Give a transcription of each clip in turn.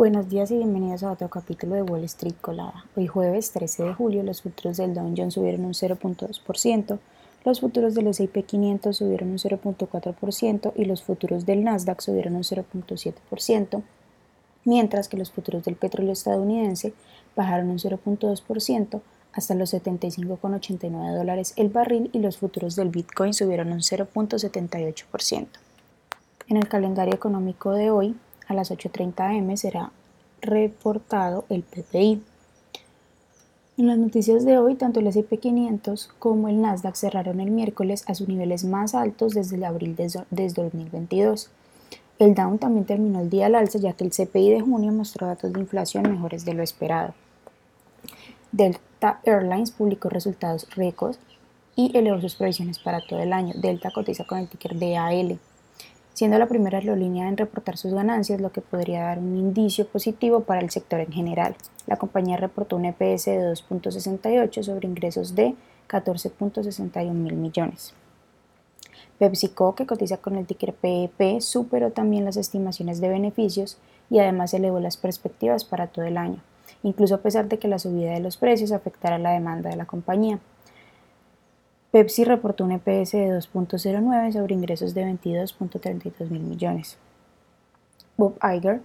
Buenos días y bienvenidos a otro capítulo de Wall Street Colada. Hoy jueves 13 de julio los futuros del Dow Jones subieron un 0.2%, los futuros del S&P 500 subieron un 0.4% y los futuros del Nasdaq subieron un 0.7%, mientras que los futuros del petróleo estadounidense bajaron un 0.2% hasta los 75,89 dólares el barril y los futuros del Bitcoin subieron un 0.78%. En el calendario económico de hoy, a las 8.30 am será reportado el PPI. En las noticias de hoy, tanto el S&P 500 como el Nasdaq cerraron el miércoles a sus niveles más altos desde abril de 2022. El Dow también terminó el día al alza ya que el CPI de junio mostró datos de inflación mejores de lo esperado. Delta Airlines publicó resultados récords y elevó sus previsiones para todo el año. Delta cotiza con el ticker DAL siendo la primera aerolínea en reportar sus ganancias, lo que podría dar un indicio positivo para el sector en general. La compañía reportó un EPS de 2.68 sobre ingresos de 14.61 mil millones. PepsiCo, que cotiza con el ticker PEP, e superó también las estimaciones de beneficios y además elevó las perspectivas para todo el año, incluso a pesar de que la subida de los precios afectara la demanda de la compañía. Pepsi reportó un EPS de 2.09 sobre ingresos de 22.32 mil millones. Bob Iger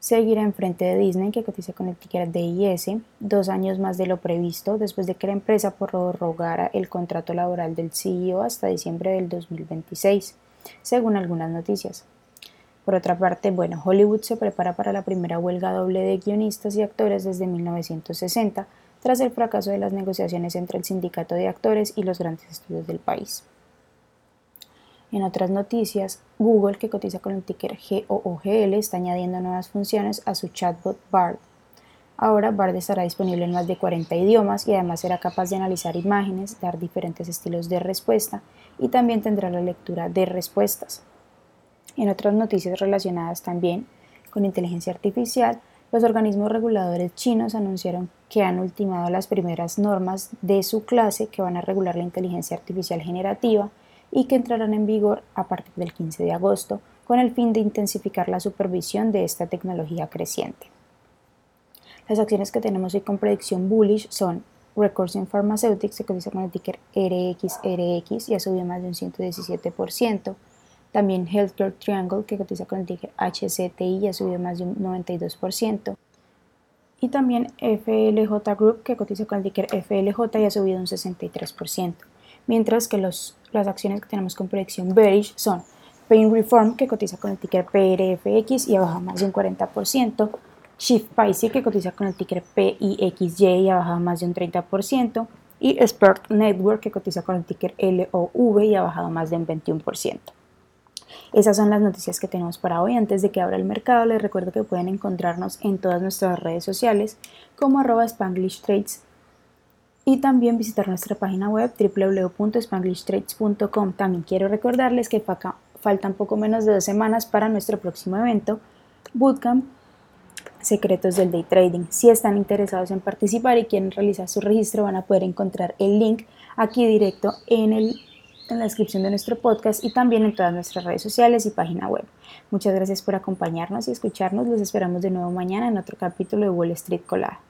seguirá enfrente de Disney, que cotiza con el ticker DIS, dos años más de lo previsto, después de que la empresa prorrogara el contrato laboral del CEO hasta diciembre del 2026, según algunas noticias. Por otra parte, bueno, Hollywood se prepara para la primera huelga doble de guionistas y actores desde 1960, tras el fracaso de las negociaciones entre el sindicato de actores y los grandes estudios del país. En otras noticias, Google, que cotiza con el ticker GOOGL, está añadiendo nuevas funciones a su chatbot Bard. Ahora Bard estará disponible en más de 40 idiomas y además será capaz de analizar imágenes, dar diferentes estilos de respuesta y también tendrá la lectura de respuestas. En otras noticias relacionadas también con inteligencia artificial, los organismos reguladores chinos anunciaron que han ultimado las primeras normas de su clase que van a regular la inteligencia artificial generativa y que entrarán en vigor a partir del 15 de agosto con el fin de intensificar la supervisión de esta tecnología creciente. Las acciones que tenemos hoy con predicción bullish son Recursion Pharmaceutics, que cotiza con el ticker RXRX y ha subido más de un 117%. También Healthcare Triangle, que cotiza con el ticker HCTI ha subido más de un 92%. Y también FLJ Group, que cotiza con el ticker FLJ y ha subido un 63%. Mientras que los, las acciones que tenemos con predicción bearish son Pain Reform, que cotiza con el ticker PRFX y ha bajado más de un 40%. Shift Pisces, que cotiza con el ticker PIXY y ha bajado más de un 30%. Y Spurt Network, que cotiza con el ticker LOV y ha bajado más de un 21%. Esas son las noticias que tenemos para hoy. Antes de que abra el mercado, les recuerdo que pueden encontrarnos en todas nuestras redes sociales como arroba Spanglish Trades y también visitar nuestra página web www.spanglishtrades.com. También quiero recordarles que faltan poco menos de dos semanas para nuestro próximo evento, Bootcamp Secretos del Day Trading. Si están interesados en participar y quieren realizar su registro, van a poder encontrar el link aquí directo en el en la descripción de nuestro podcast y también en todas nuestras redes sociales y página web. Muchas gracias por acompañarnos y escucharnos. Los esperamos de nuevo mañana en otro capítulo de Wall Street Colada.